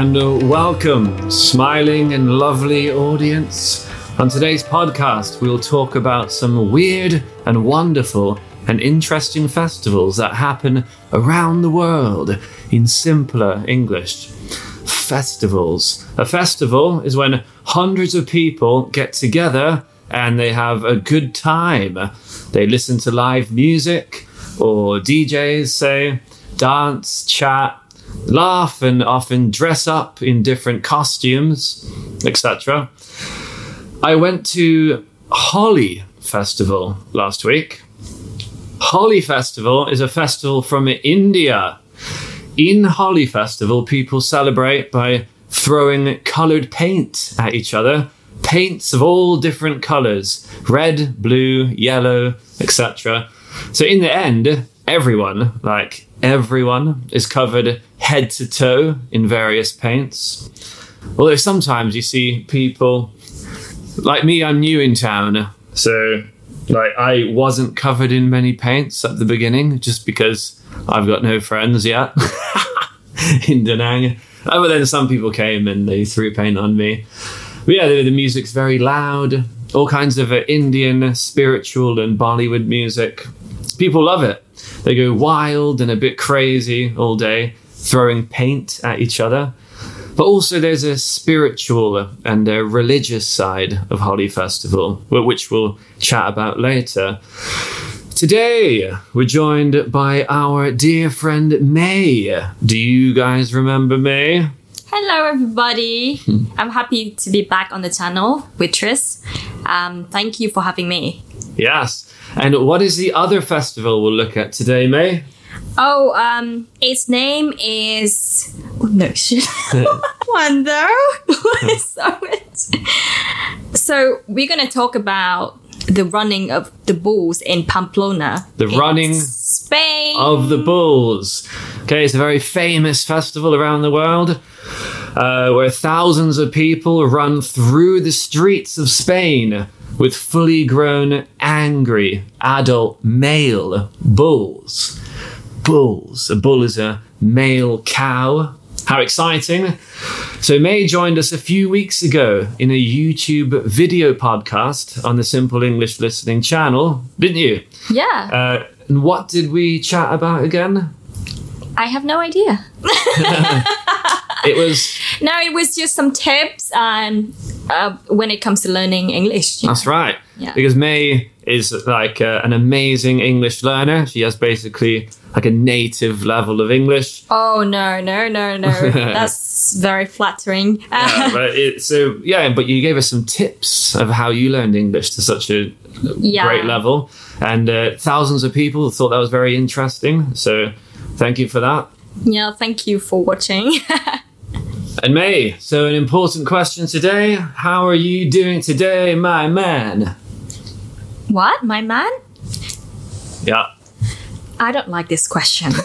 And welcome, smiling and lovely audience. On today's podcast, we'll talk about some weird and wonderful and interesting festivals that happen around the world in simpler English. Festivals. A festival is when hundreds of people get together and they have a good time. They listen to live music or DJs, say, dance, chat, laugh, and often dress up in different costumes, etc. I went to Holi Festival last week. Holi Festival is a festival from India. In Holi Festival, people celebrate by throwing coloured paint at each other. Paints of all different colours red, blue, yellow, etc. So, in the end, everyone, like everyone, is covered head to toe in various paints. Although sometimes you see people, like me, I'm new in town, so like I wasn't covered in many paints at the beginning just because I've got no friends yet in Da Nang. Uh, But then some people came and they threw paint on me. But yeah, the, the music's very loud, all kinds of uh, Indian spiritual and Bollywood music. People love it. They go wild and a bit crazy all day, throwing paint at each other. But also, there's a spiritual and a religious side of Holi Festival, which we'll chat about later. Today, we're joined by our dear friend May. Do you guys remember May? Hello, everybody. I'm happy to be back on the channel with Tris. Um, thank you for having me. Yes. And what is the other festival we'll look at today, May? Oh, um, its name is. Oh, no, shit. Wonder. What is it? So, we're going to talk about the running of the bulls in Pamplona. The in running Spain. of the Bulls. Okay, it's a very famous festival around the world uh, where thousands of people run through the streets of Spain with fully grown, angry, adult male bulls. Bulls. A bull is a male cow. How exciting! So, May joined us a few weeks ago in a YouTube video podcast on the Simple English Listening channel, didn't you? yeah. Uh, and what did we chat about again? I have no idea. It was No, it was just some tips um, uh, when it comes to learning English. that's right. Yeah. Because May is like uh, an amazing English learner. She has basically like a native level of English. Oh no, no, no, no! That's very flattering. Uh, but it, so yeah, but you gave us some tips of how you learned English to such a Yeah. great level, and uh, thousands of people thought that was very interesting. So thank you for that. Yeah, thank you for watching. And May, so an important question today. How are you doing today, my man? what, my man? Yeah. I don't like this question.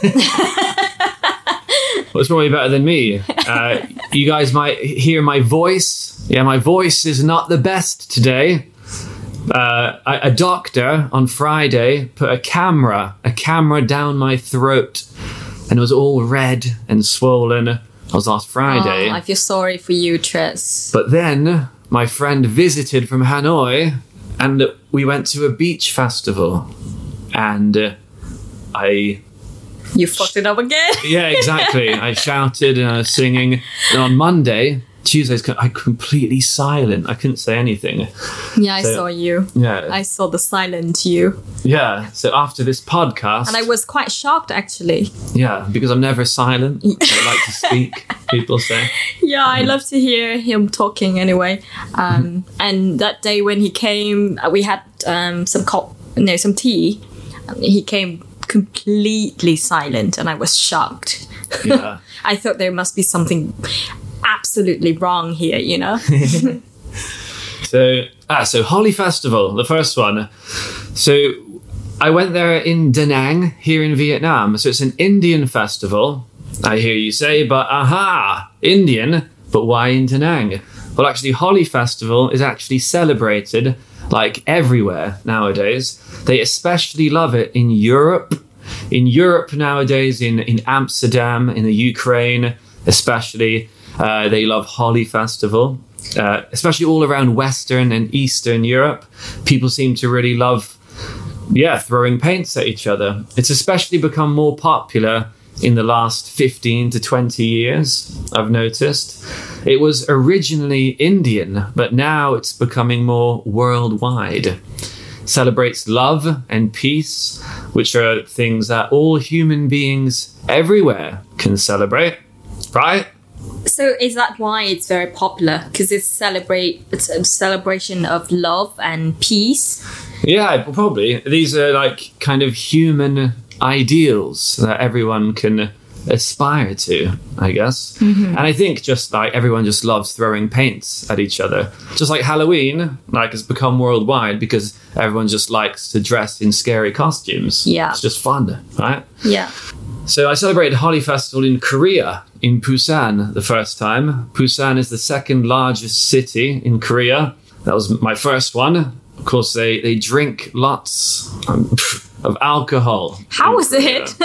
It's probably better than me. Uh, you guys might hear my voice. Yeah, my voice is not the best today. Uh, a, a doctor on Friday put a camera, a camera down my throat, and it was all red and swollen. That was last Friday. Oh, I feel sorry for you, Tris. But then my friend visited from Hanoi, and we went to a beach festival, and uh, I You fucked it up again. yeah, exactly. I shouted and I was singing. And on Monday, Tuesdays, I completely silent. I couldn't say anything. yeah, I So- saw you. Yeah, I saw the silent you, yeah. So after this podcast, and I was quite shocked actually. yeah, because I'm never silent. I like to speak. People say, Yeah, I love to hear him talking anyway. Um, and that day when he came, uh, we had um, some co- no some tea. Um, He came completely silent, and I was shocked. yeah, I thought there must be something absolutely wrong here, you know? So ah, so Holi Festival, the first one. So I went there in Da Nang here in Vietnam. So it's an Indian festival. I hear you say, but aha, Indian. But why in Da Nang? Well, actually, Holi Festival is actually celebrated like everywhere nowadays. They especially love it in Europe. In Europe nowadays, in, in Amsterdam, in the Ukraine, especially. Uh, they love Holi Festival, uh, especially all around Western and Eastern Europe. People seem to really love, yeah, throwing paints at each other. It's especially become more popular in the last 15 to 20 years, I've noticed. It was originally Indian, but now it's becoming more worldwide. Celebrates love and peace, which are things that all human beings everywhere can celebrate, right? So is that why it's very popular? Because it's celebrate it's a celebration of love and peace. Yeah, probably. These are like kind of human ideals that everyone can aspire to, I guess. Mm-hmm. And I think just like everyone just loves throwing paints at each other. Just like Halloween, like has become worldwide because everyone just likes to dress in scary costumes. Yeah. It's just fun, right? Yeah. So I celebrated Holi Festival in Korea, in Busan, the first time. Busan is the second largest city in Korea. That was my first one. Of course, they, they drink lots um, of alcohol. How was it?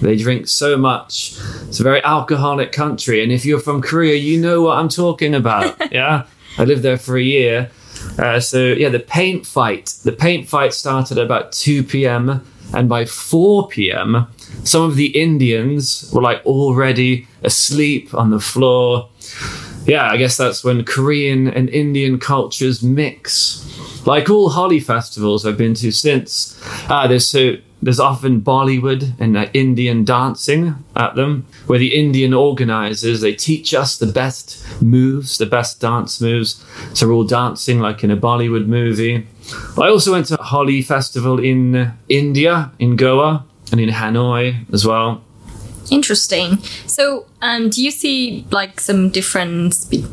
They drink so much. It's a very alcoholic country. And if you're from Korea, you know what I'm talking about. yeah. I lived there for a year. Uh, so, yeah, the paint fight. The paint fight started at about 2 p.m. And by 4 p.m., some of the Indians were like already asleep on the floor. Yeah, I guess that's when Korean and Indian cultures mix. Like all Holi festivals I've been to since, uh, there's so there's often Bollywood and uh, Indian dancing at them, where the Indian organizers they teach us the best moves, the best dance moves. So we're all dancing like in a Bollywood movie. I also went to Holi festival in India, in Goa, and in Hanoi as well. Interesting. So, um, do you see like some difference be-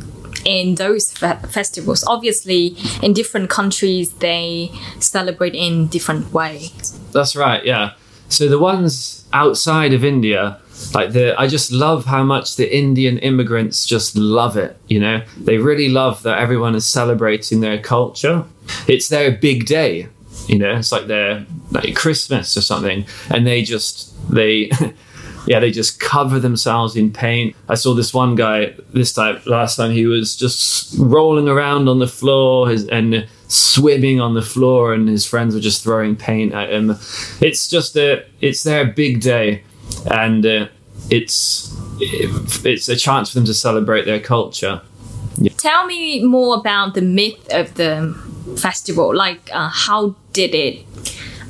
in those fe- festivals? Obviously, in different countries, they celebrate in different ways. That's right, yeah. So the ones outside of India, like the I just love how much the Indian immigrants just love it, you know? They really love that everyone is celebrating their culture. It's their big day, you know, it's like their like Christmas or something. And they just they yeah, they just cover themselves in paint. I saw this one guy this time last time he was just rolling around on the floor his, and swimming on the floor and his friends were just throwing paint at him. It's just a it's their big day and uh, it's it's a chance for them to celebrate their culture. Tell me more about the myth of the festival. Like, uh, how did it?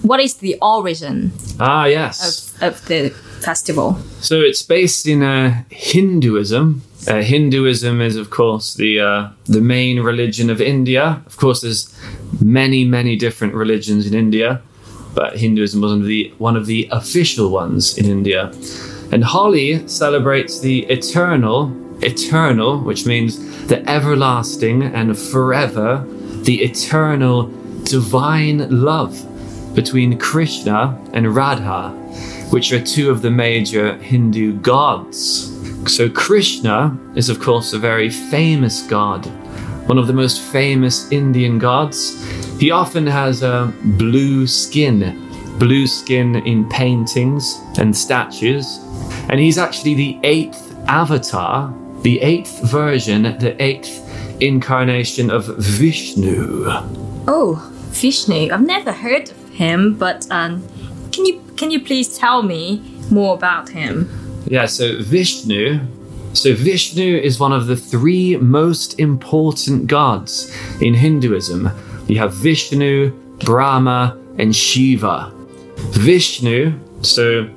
What is the origin Ah, yes. of, of the festival? So it's based in uh, Hinduism. Uh, Hinduism is, of course, the uh, the main religion of India. Of course, there's many, many different religions in India, but Hinduism was one of the one of the official ones in India. And Holi celebrates the eternal, eternal, which means the everlasting and forever, the eternal divine love between Krishna and Radha, which are two of the major Hindu gods. So, Krishna is, of course, a very famous god, one of the most famous Indian gods. He often has a blue skin, blue skin in paintings and statues, and he's actually the eighth avatar, the eighth version, the eighth incarnation of Vishnu. Oh, Vishnu. I've never heard of him, but um, can you can you please tell me more about him? Yeah, so Vishnu. So Vishnu is one of the three most important gods in Hinduism. You have Vishnu, Brahma, and Shiva. Vishnu, so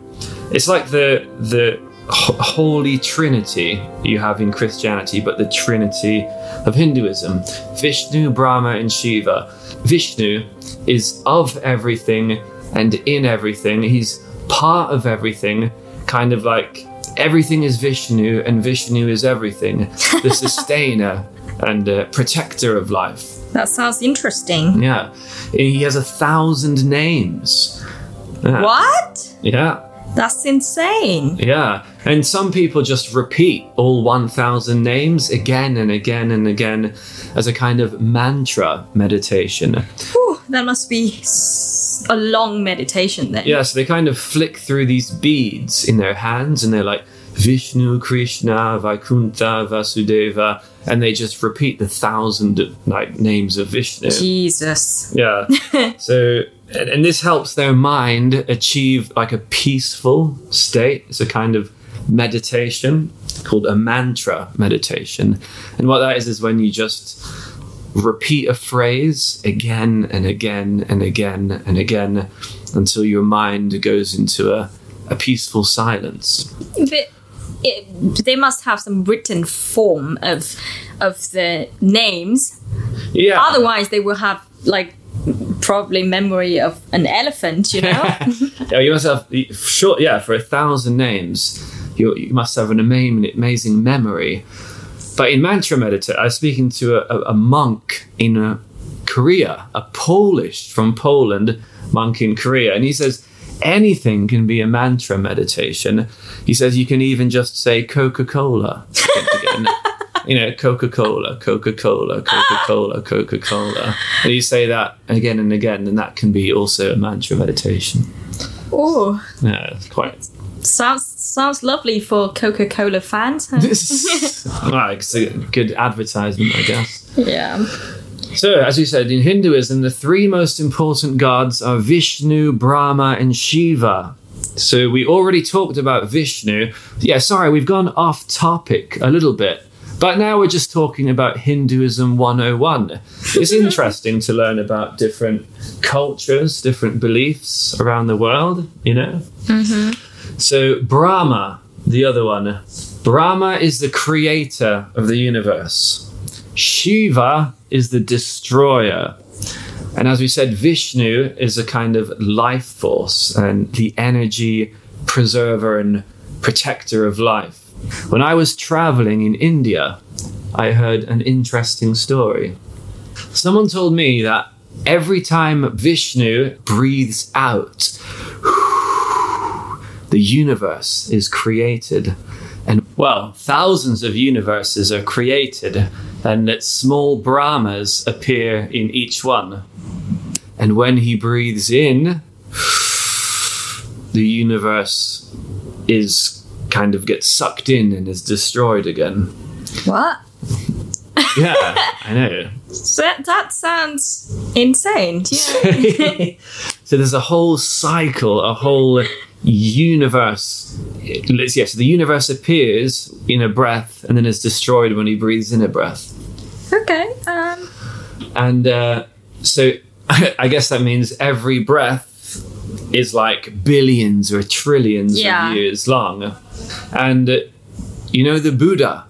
it's like the the holy trinity you have in Christianity, but the trinity of Hinduism. Vishnu, Brahma, and Shiva. Vishnu is of everything and in everything. He's part of everything, kind of like everything is Vishnu and Vishnu is everything, the sustainer and uh, protector of life. That sounds interesting. Yeah. He has a thousand names. Yeah. What? Yeah. That's insane. Yeah. And some people just repeat all 1,000 names again and again and again as a kind of mantra meditation. Whew, that must be a long meditation then. Yeah, so they kind of flick through these beads in their hands and they're like Vishnu, Krishna, Vaikuntha, Vasudeva, and they just repeat the thousand like names of Vishnu. Jesus. Yeah. so and, and this helps their mind achieve like a peaceful state. It's a kind of meditation called a mantra meditation. And what that is is when you just repeat a phrase again and again and again and again until your mind goes into a, a peaceful silence. But it, they must have some written form of of the names. Yeah. Otherwise, they will have like probably memory of an elephant. You know. yeah, you must have sure. Yeah, for a thousand names, you, you must have an amazing, amazing memory. But in mantra meditation, I was speaking to a, a monk in uh, Korea, a Polish from Poland monk in Korea, and he says anything can be a mantra meditation. He says you can even just say Coca Cola. you know, Coca Cola, Coca Cola, Coca Cola, Coca Cola. And you say that again and again, and that can be also a mantra meditation. oh, Yeah, it's quite. sounds sounds lovely for Coca Cola fans. huh? well, it's a good advertisement, I guess. yeah. So, as you said, in Hinduism, the three most important gods are Vishnu, Brahma, and Shiva. So, we already talked about Vishnu. Yeah, sorry, we've gone off topic a little bit. But now we're just talking about Hinduism 101. It's interesting to learn about different cultures, different beliefs around the world, you know? Mm-hmm. So, Brahma, the other one, Brahma is the creator of the universe. Shiva is the destroyer. And as we said, Vishnu is a kind of life force and the energy preserver and protector of life. When I was traveling in India, I heard an interesting story. Someone told me that every time Vishnu breathes out, the universe is created. And well, thousands of universes are created, and that small Brahmas appear in each one. And when he breathes in, the universe is kind of gets sucked in and is destroyed again. What? Yeah, I know. So that, that sounds insane. Yeah. so there's a whole cycle, a whole universe. Let's- Yes, the universe appears in a breath and then is destroyed when he breathes in a breath. okay. Um. And uh, so I guess that means every breath is like billions or trillions Yeah. of years long. And uh, you know the Buddha.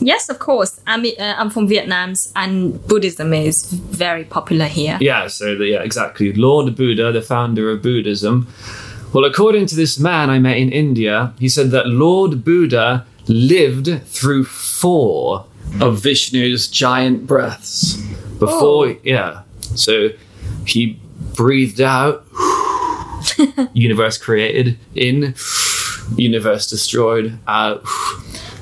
Yes, of course. I'm uh, I'm from Vietnam, and Buddhism is very popular here. Yeah, so the, yeah, exactly. Lord Buddha, the founder of Buddhism. Well, according to this man I met in India, he said that Lord Buddha lived through four of Vishnu's giant breaths before, Oh. yeah. So he breathed out, universe created, in, universe destroyed, out.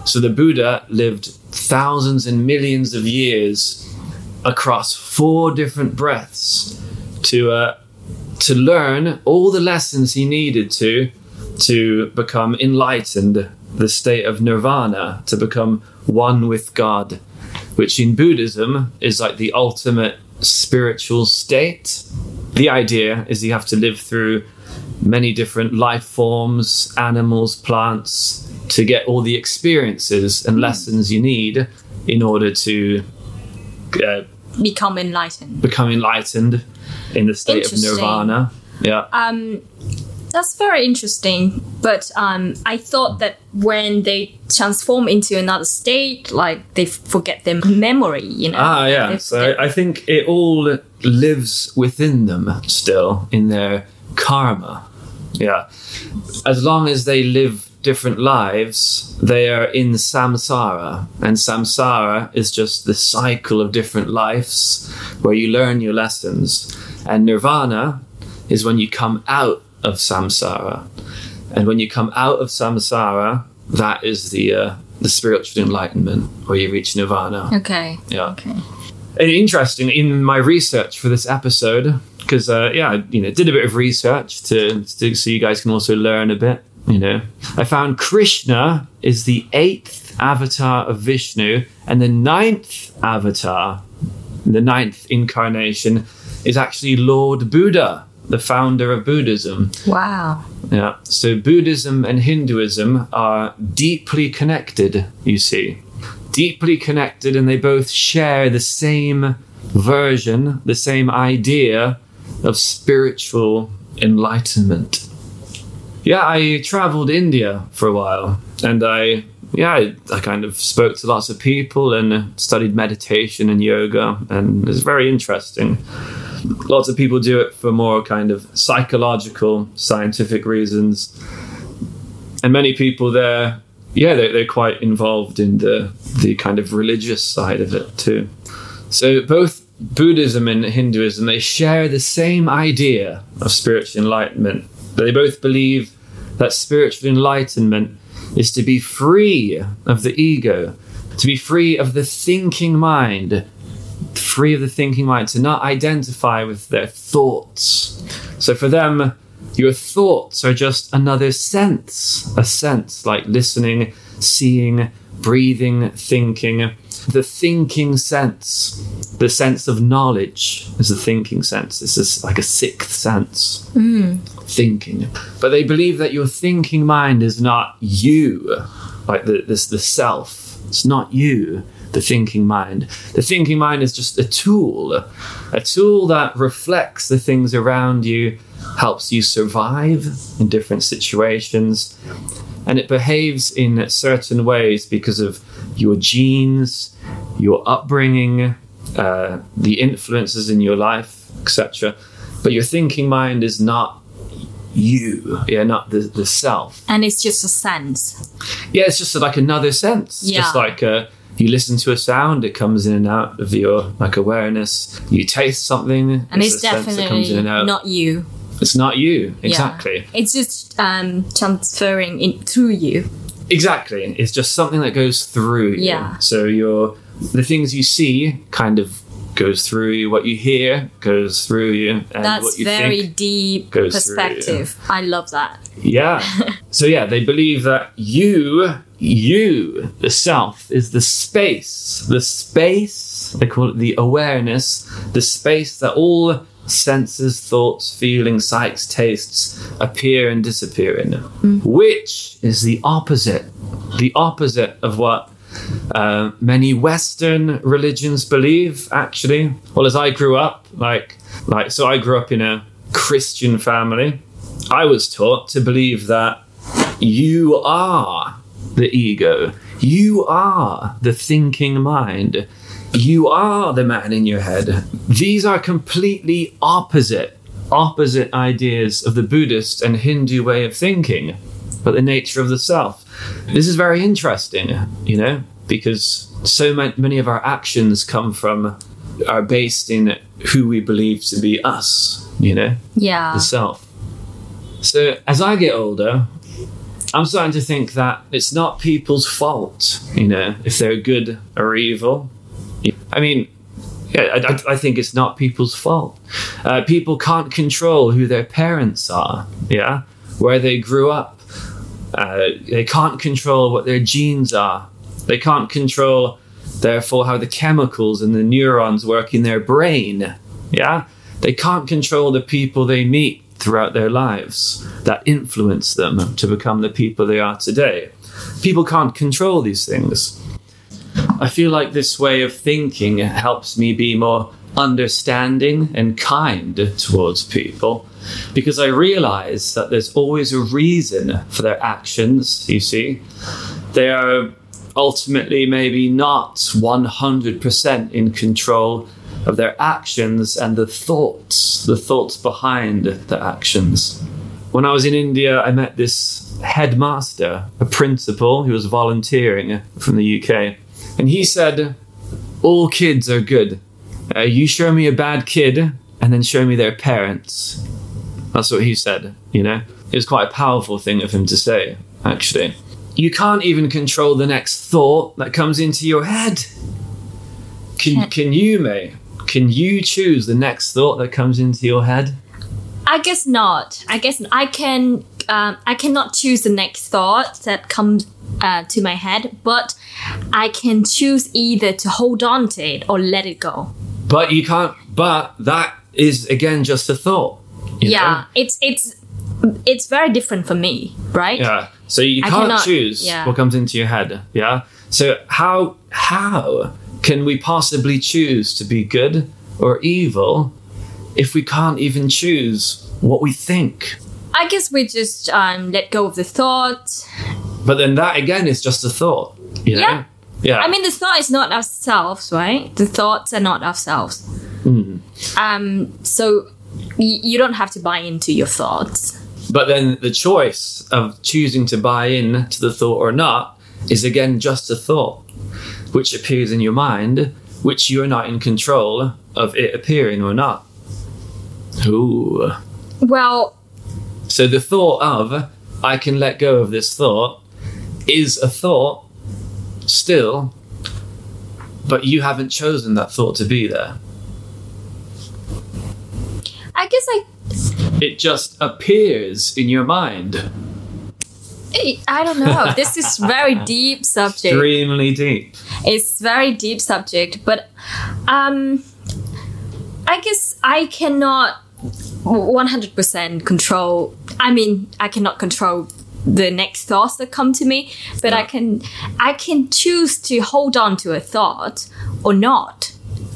So the Buddha lived thousands and millions of years across four different breaths to uh, to learn all the lessons he needed to to become enlightened, the state of nirvana, to become one with God, which in Buddhism is like the ultimate spiritual state. The idea is you have to live through many different life forms, animals, plants, to get all the experiences and lessons you need in order to uh, Become enlightened. become enlightened in the state of nirvana. Yeah. Um, that's very interesting. But um, I thought that when they transform into another state, like they forget their memory. You know. ah, yeah. So I think it all lives within them still in their karma. Yeah. As long as they live different lives, they are in samsara. And samsara is just the cycle of different lives where you learn your lessons. And nirvana is when you come out of samsara. And when you come out of samsara, that is the uh, the spiritual enlightenment where you reach nirvana. okay. Yeah. Okay. And interesting, in my research for this episode, because uh, yeah, I, you know, did a bit of research to, to so you guys can also learn a bit. You know, I found Krishna is the eighth avatar of Vishnu, and the ninth avatar, the ninth incarnation, is actually Lord Buddha, the founder of Buddhism. Wow. Yeah. So Buddhism and Hinduism are deeply connected, you see. Deeply connected, and they both share the same version, the same idea of spiritual enlightenment. Yeah, I traveled India for a while, and I yeah, I, I kind of spoke to lots of people and studied meditation and yoga, and it's very interesting. Lots of people do it for more kind of psychological, scientific reasons, and many people there, yeah, they're, they're quite involved in the the kind of religious side of it too. So both Buddhism and Hinduism they share the same idea of spiritual enlightenment. They both believe that spiritual enlightenment is to be free of the ego, to be free of the thinking mind, free of the thinking mind, to not identify with their thoughts. So for them, your thoughts are just another sense, a sense like listening, seeing, breathing, thinking. The thinking sense, the sense of knowledge, is the thinking sense. This is like a sixth sense mm. thinking. But they believe that your thinking mind is not you, like the, this the self. It's not you, the thinking mind. The thinking mind is just a tool, a tool that reflects the things around you, helps you survive in different situations, and it behaves in certain ways because of your genes, your upbringing, uh, the influences in your life, etc. But your thinking mind is not you, yeah, not the, the self. And it's just a sense. Yeah, it's just like another sense. Yeah. Just like uh, you listen to a sound, it comes in and out of your like awareness. You taste something, And it's, a sense that comes in definitely and out. not you. It's not you, Yeah. exactly. It's just um, transferring in through you. Exactly. It's just something that goes through you. Yeah. So your the things you see kind of goes through you. What you hear goes through you. And That's what you very think deep goes perspective. I love that. Yeah. so yeah, they believe that you, you, the self, is the space, the space. They call it the awareness, the space that all senses, thoughts, feelings, sights, tastes appear and disappear in, which is the opposite, the opposite of what uh, many Western religions believe. Actually, well, as I grew up, like, like, so I grew up in a Christian family. I was taught to believe that you are the ego. You are the thinking mind. You are the man in your head. These are completely opposite, opposite ideas of the Buddhist and Hindu way of thinking, but the nature of the self. This is very interesting, you know, because so many of our actions come from, are based in who we believe to be us, you know Yeah. the self. So as I get older, I'm starting to think that it's not people's fault, you know, if they're good or evil. I mean, yeah, I, I- think it's not people's fault. Uh, people can't control who their parents are, yeah, where they grew up. Uh, they can't control what their genes are. They can't control, therefore, how the chemicals and the neurons work in their brain. Yeah? They can't control the people they meet throughout their lives that influence them to become the people they are today. People can't control these things. I feel like this way of thinking helps me be more understanding and kind towards people because I realize that there's always a reason for their actions, you see. They are ultimately maybe not 100% in control of their actions and the thoughts, the thoughts behind the actions. When I was in India, I met this headmaster, a principal who was volunteering from the UK. And he said, All kids are good. Uh, you show me a bad kid and then show me their parents. That's what he said, you know? It was quite a powerful thing of him to say, actually. You can't even control the next thought that comes into your head. Can, Can't- you, May? can you choose the next thought that comes into your head? I guess not. I guess I can. Um, I cannot choose the next thought that comes uh, to my head, but I can choose either to hold on to it or let it go. But you can't. But that is again just a thought. yeah, know? it's it's it's very different for me, right? Yeah. So you can't cannot- choose yeah. what comes into your head. Yeah. So how how can we possibly choose to be good or evil if we can't even choose what we think? I guess we just um, let go of the thought. But then that again is just a thought. You know? Yeah. Yeah. I mean, the thought is not ourselves, right? The thoughts are not ourselves. Um, so y- you don't have to buy into your thoughts. But then the choice of choosing to buy in to the thought or not is again just a thought, which appears in your mind, which you are not in control of it appearing or not. Ooh. Well, So the thought of, I can let go of this thought, is a thought still, but you haven't chosen that thought to be there. I guess I It just appears in your mind. I don't know. This is very deep subject. Extremely deep. It's very deep subject, but um, I guess I cannot one hundred percent control. I mean, I cannot control the next thoughts that come to me, but I can I can choose to hold on to a thought or not.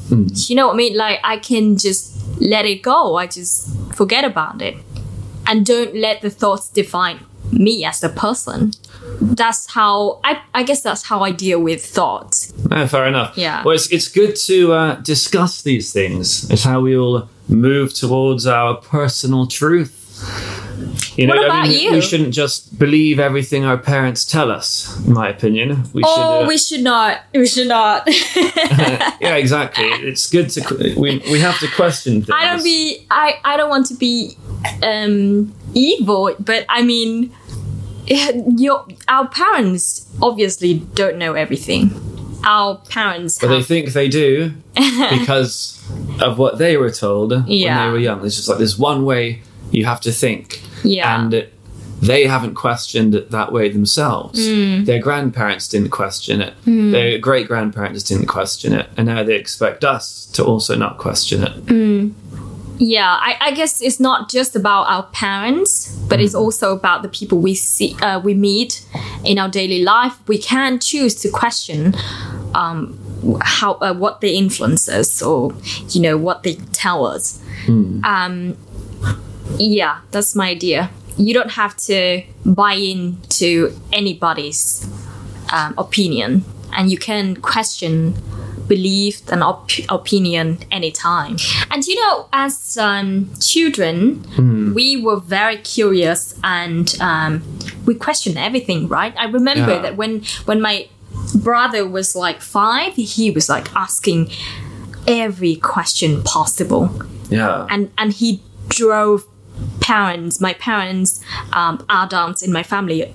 Hmm. You know what I mean? Like I can just let it go. I just forget about it and don't let the thoughts define me as a person. That's how I I guess that's how I deal with thoughts. No, fair enough. Yeah. Well, it's, it's good to uh, discuss these things. It's how we all move towards our personal truth. You know, I mean, you? we shouldn't just believe everything our parents tell us. In my opinion, we Oh, should. uh, we should not. We should not. yeah, exactly. It's good to we we have to question things. I don't be. I. I don't want to be um, evil, but I mean, your our parents obviously don't know everything. Our parents But they think they do because of what they were told when they were young. It's just like there's one way you have to think. Yeah. And they haven't questioned it that way themselves. Hmm. Their grandparents didn't question it. Their great grandparents didn't question it. And now they expect us to also not question it. Yeah, I, I guess it's not just about our parents, but it's also about the people we see, uh, we meet in our daily life. We can choose to question um, how uh, what they influence us, or you know what they tell us. Um, yeah, that's my idea. You don't have to buy into anybody's um, opinion, and you can question belief and op- opinion anytime. And you know, as um, children, we were very curious and um, we questioned everything, right? I remember Yeah. that when when my brother was like five, he was like asking every question possible Yeah. and and he drove parents my parents um adults in my family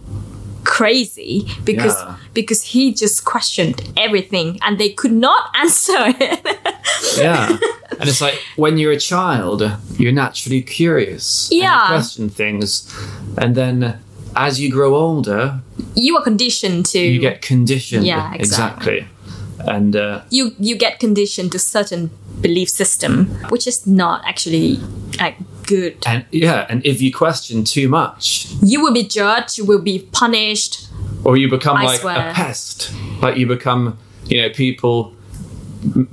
crazy because Yeah. because he just questioned everything and they could not answer it yeah. And it's like when you're a child, you're naturally curious. and you Yeah. question things. And then as you grow older, you are conditioned to you get conditioned. Yeah, exactly. And uh, you you get conditioned to certain belief system which is not actually like good and yeah, and if you question too much, you will be judged you will be punished or you become I like swear. a pest, like you become, you know, people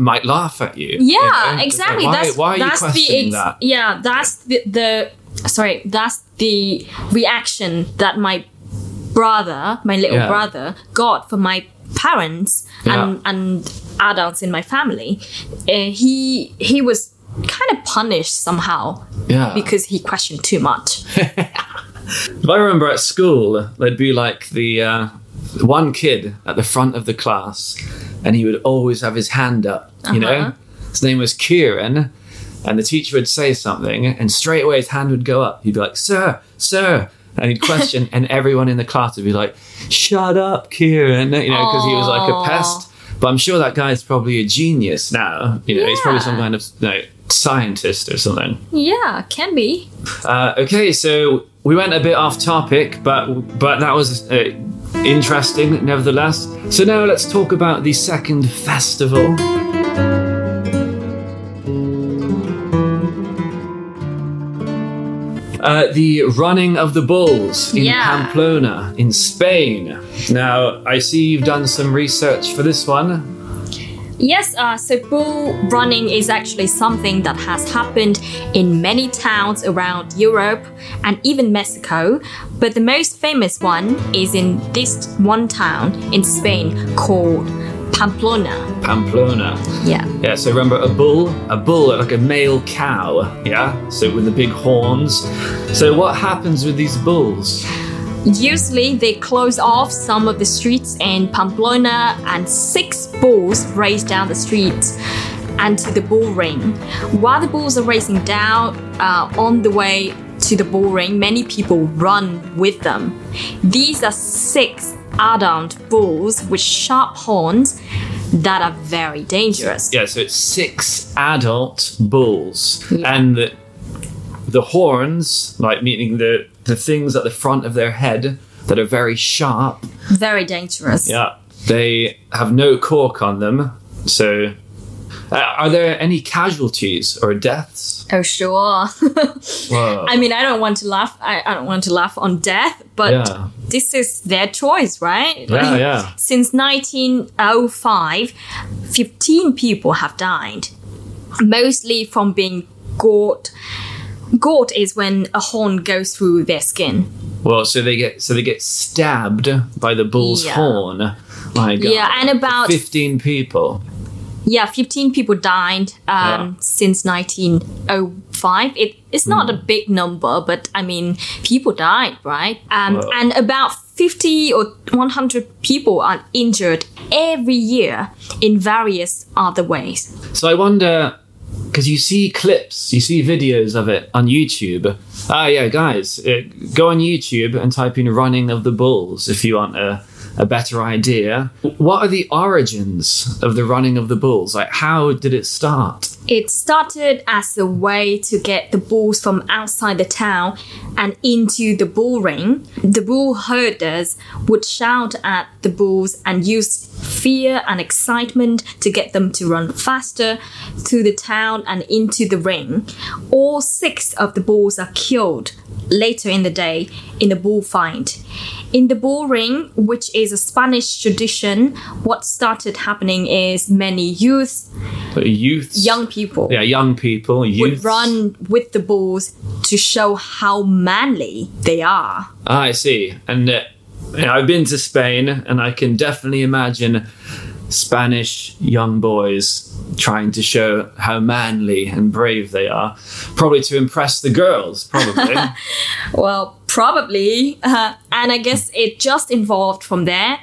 might laugh at you. you yeah know? Exactly like, why, that's why are you that's the questioning ex- that? yeah that's the, the sorry that's the reaction that my brother my little Yeah. brother got from my parents and and adults in my family uh, he he was kind of punished somehow Yeah. because he questioned too much If I remember at school, there'd be like the uh, one kid at the front of the class, and he would always have his hand up. You know, Uh-huh. his name was Kieran, and the teacher would say something, and straight away his hand would go up. He'd be like, "Sir, sir," and he'd question, and everyone in the class would be like, "Shut up, Kieran," you know, because he was like a pest. But I'm sure that guy's probably a genius now. You know, he's probably some kind of you know, scientist or something. Yeah, can be. Uh, okay, so we went a bit off topic, but but that was uh, interesting nevertheless. So now let's talk about the second festival. Uh, the running of the bulls in Yeah. Pamplona in Spain. Now, I see you've done some research for this one. Yes, uh, so bull running is actually something that has happened in many towns around Europe and even Mexico. But the most famous one is in this one town in Spain called Pamplona. Pamplona. Yeah. Yeah, so remember a bull, a bull like a male cow, yeah? So with the big horns. So what happens with these bulls? Usually they close off some of the streets in Pamplona and six bulls race down the streets and to the bull ring. While the bulls are racing down uh, on the way to the bull ring, many people run with them. These are six adult bulls with sharp horns that are very dangerous. Yeah, so it's six adult bulls. Yeah. And the, the horns, like meaning the, the things at the front of their head that are very sharp, Very dangerous. yeah, they have no cork on them. So uh, are there any casualties or deaths? Oh, sure. Whoa. I mean, I don't want to laugh. I, I don't want to laugh on death, but Yeah. this is their choice, right? Yeah, yeah. Since 1905, 15 people have died, mostly from being gored. Gored is when a horn goes through their skin. Well, so they get so they get stabbed by the bull's Yeah. horn. My God. Yeah, and about fifteen people. yeah, 15 people died um, Yeah. since 1905. It, it's not a Hmm. big number, but I mean, people died, right? Um, And about 50 or 100 people are injured every year in various other ways. So I wonder, because you see clips, you see videos of it on YouTube. Ah, yeah, guys, uh, go on YouTube and type in "running of the bulls" if you want a, a better idea. What are the origins of the running of the bulls? Like, how did it start? It started as a way to get the bulls from outside the town and into the bull ring. The bull herders would shout at the bulls and use fear and excitement to get them to run faster through the town and into the ring. All six of the bulls are killed later in the day in a bullfight. In the bull ring, which is a Spanish tradition, what started happening is many youths, youths, young people, yeah, young people, would run with the bulls to show how manly they are. Ah, I see. And uh, I've been to Spain, and I can definitely imagine Spanish young boys trying to show how manly and brave they are, probably to impress the girls. Probably. Well, probably. Uh, and I guess it just evolved from there.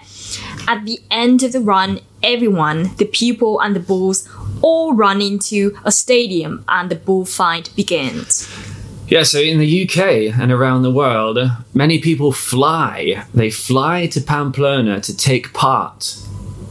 At the end of the run, everyone, the people and the bulls, all run into a stadium and the bullfight begins. Yeah. So in the UK and around the world, many people fly. They fly to Pamplona to take part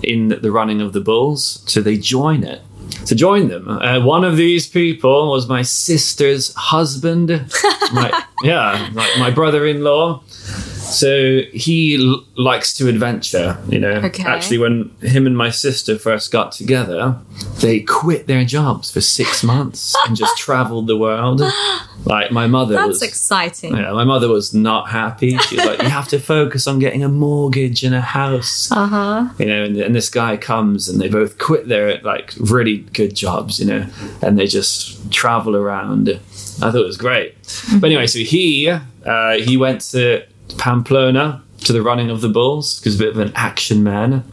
in the running of the bulls. So they join it. To join them, uh, one of these people was my sister's husband. my, yeah, like my brother-in-law. So he l- likes to adventure, you know. Okay. Actually, when him and my sister first got together, they quit their jobs for six months and just traveled the world. Like my mother That's was. exciting. yeah, my mother was not happy. She was like, "You have to focus on getting a mortgage and a house." Uh huh. you know, and, and this guy comes and they both quit their like really good jobs, you know, and they just travel around. I thought it was great. But anyway, so he uh, he went to Pamplona to the running of the bulls because a bit of an action man.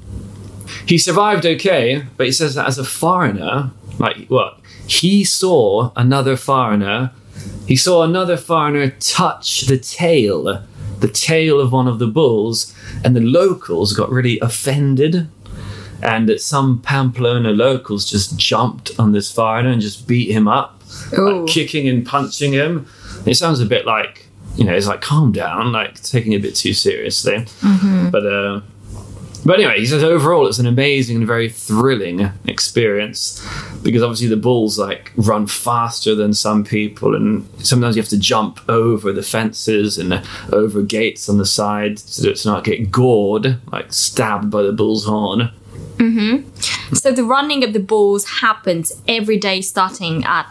He survived okay, but he says that as a foreigner, like what he saw another foreigner, he saw another foreigner touch the tail, the tail of one of the bulls, and the locals got really offended. And that some Pamplona locals just jumped on this foreigner and just beat him up, like kicking and punching him. It sounds a bit like, you know, it's like calm down, like taking it a bit too seriously. But uh, but anyway, he says overall it's an amazing and very thrilling experience because obviously the bulls like run faster than some people, and sometimes you have to jump over the fences and over gates on the side so to not get gored, like stabbed by the bull's horn. Mm-hmm. So the running of the bulls happens every day starting at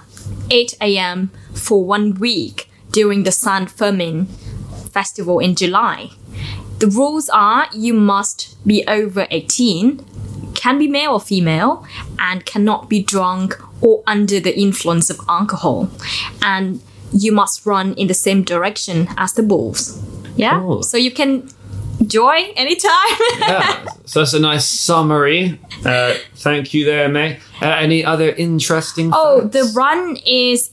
8 a.m. for one week during the San Fermin festival in July. The rules are you must be over 18, can be male or female, and cannot be drunk or under the influence of alcohol. And you must run in the same direction as the bulls. Yeah? Cool. So you can join anytime. Yeah, so that's a nice summary. Uh, thank you there, May. Uh, any other interesting? Oh, facts? the run is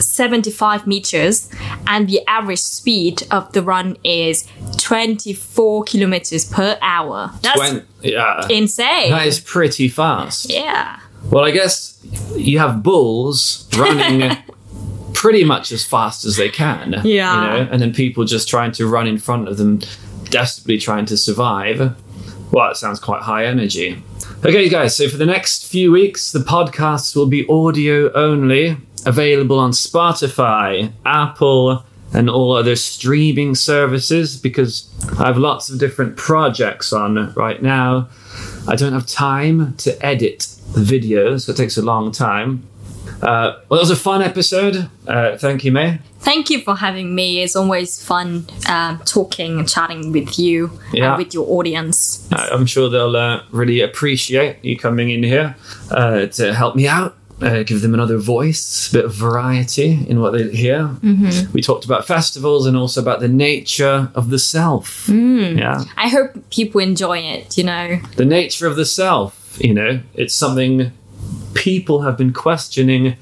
875 meters, and the average speed of the run is 24 kilometers per hour. That's Twen- yeah, insane. that is pretty fast. yeah. Well, I guess you have bulls running pretty much as fast as they can. Yeah. You know, and then people just trying to run in front of them, desperately trying to survive. Well, it sounds quite high energy. Okay, guys, so for the next few weeks, the podcasts will be audio only, available on Spotify, Apple, and all other streaming services because I have lots of different projects on right now. I don't have time to edit the videos, so it takes a long time. Uh, well, it was a fun episode. Uh, thank you, May. Thank you for having me. It's always fun um, talking and chatting with you Yeah. and with your audience. I'm sure they'll uh, really appreciate you coming in here uh, to help me out, uh, give them another voice, a bit of variety in what they hear. Mm-hmm. We talked about festivals and also about the nature of the self. Yeah, I hope people enjoy it, you know. the nature of the self. You know, it's something people have been questioning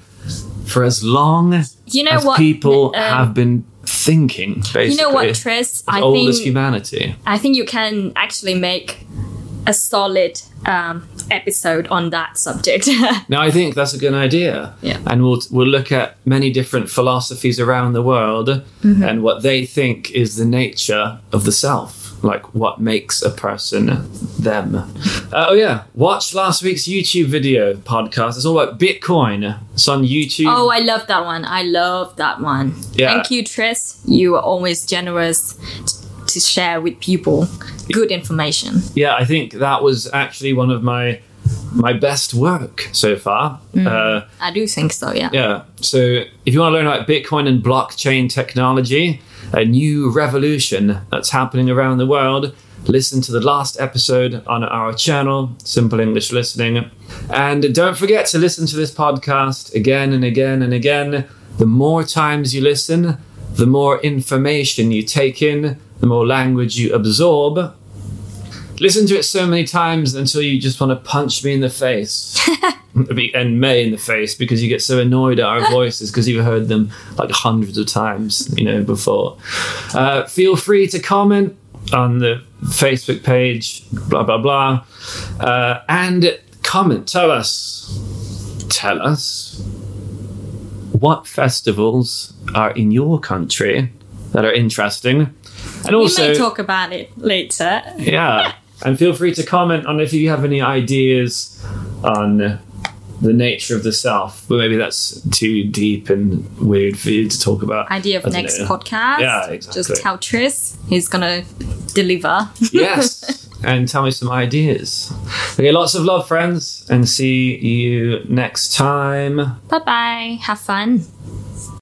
for as long You know as what? people um, have been thinking. Basically, You know what, Tris? as I old think as humanity. I think you can actually make a solid um, episode on that subject. Now, I think that's a good idea. Yeah. And we'll we'll look at many different philosophies around the world Mm-hmm. and what they think is the nature of the self, like what makes a person them. Uh, oh yeah, watch last week's YouTube video podcast. It's all about Bitcoin. It's on YouTube. oh, I love that one. I love that one. Yeah. Thank you, Tris. You are always generous to share with people good information. yeah, I think that was actually one of my my best work so far. Uh, I do think so, yeah. Yeah. So if you want to learn about Bitcoin and blockchain technology, a new revolution that's happening around the world, listen to the last episode on our channel, Simple English Listening. And don't forget to listen to this podcast again and again and again. The more times you listen, the more information you take in, the more language you absorb. Listen to it so many times until you just want to punch me in the face and May in the face because you get so annoyed at our voices because you've heard them like hundreds of times, you know, before. Uh, feel free to comment on the Facebook page, blah blah blah, uh, and comment. Tell us, tell us what festivals are in your country that are interesting, and also we may talk about it later. yeah. And feel free to comment on if you have any ideas on the nature of the self. But maybe that's too deep and weird for you to talk about. Idea of next know. podcast. Yeah, exactly. Just tell Tris. He's gonna deliver. Yes. and tell me some ideas. Okay, lots of love, friends, and see you next time. bye bye. Have fun.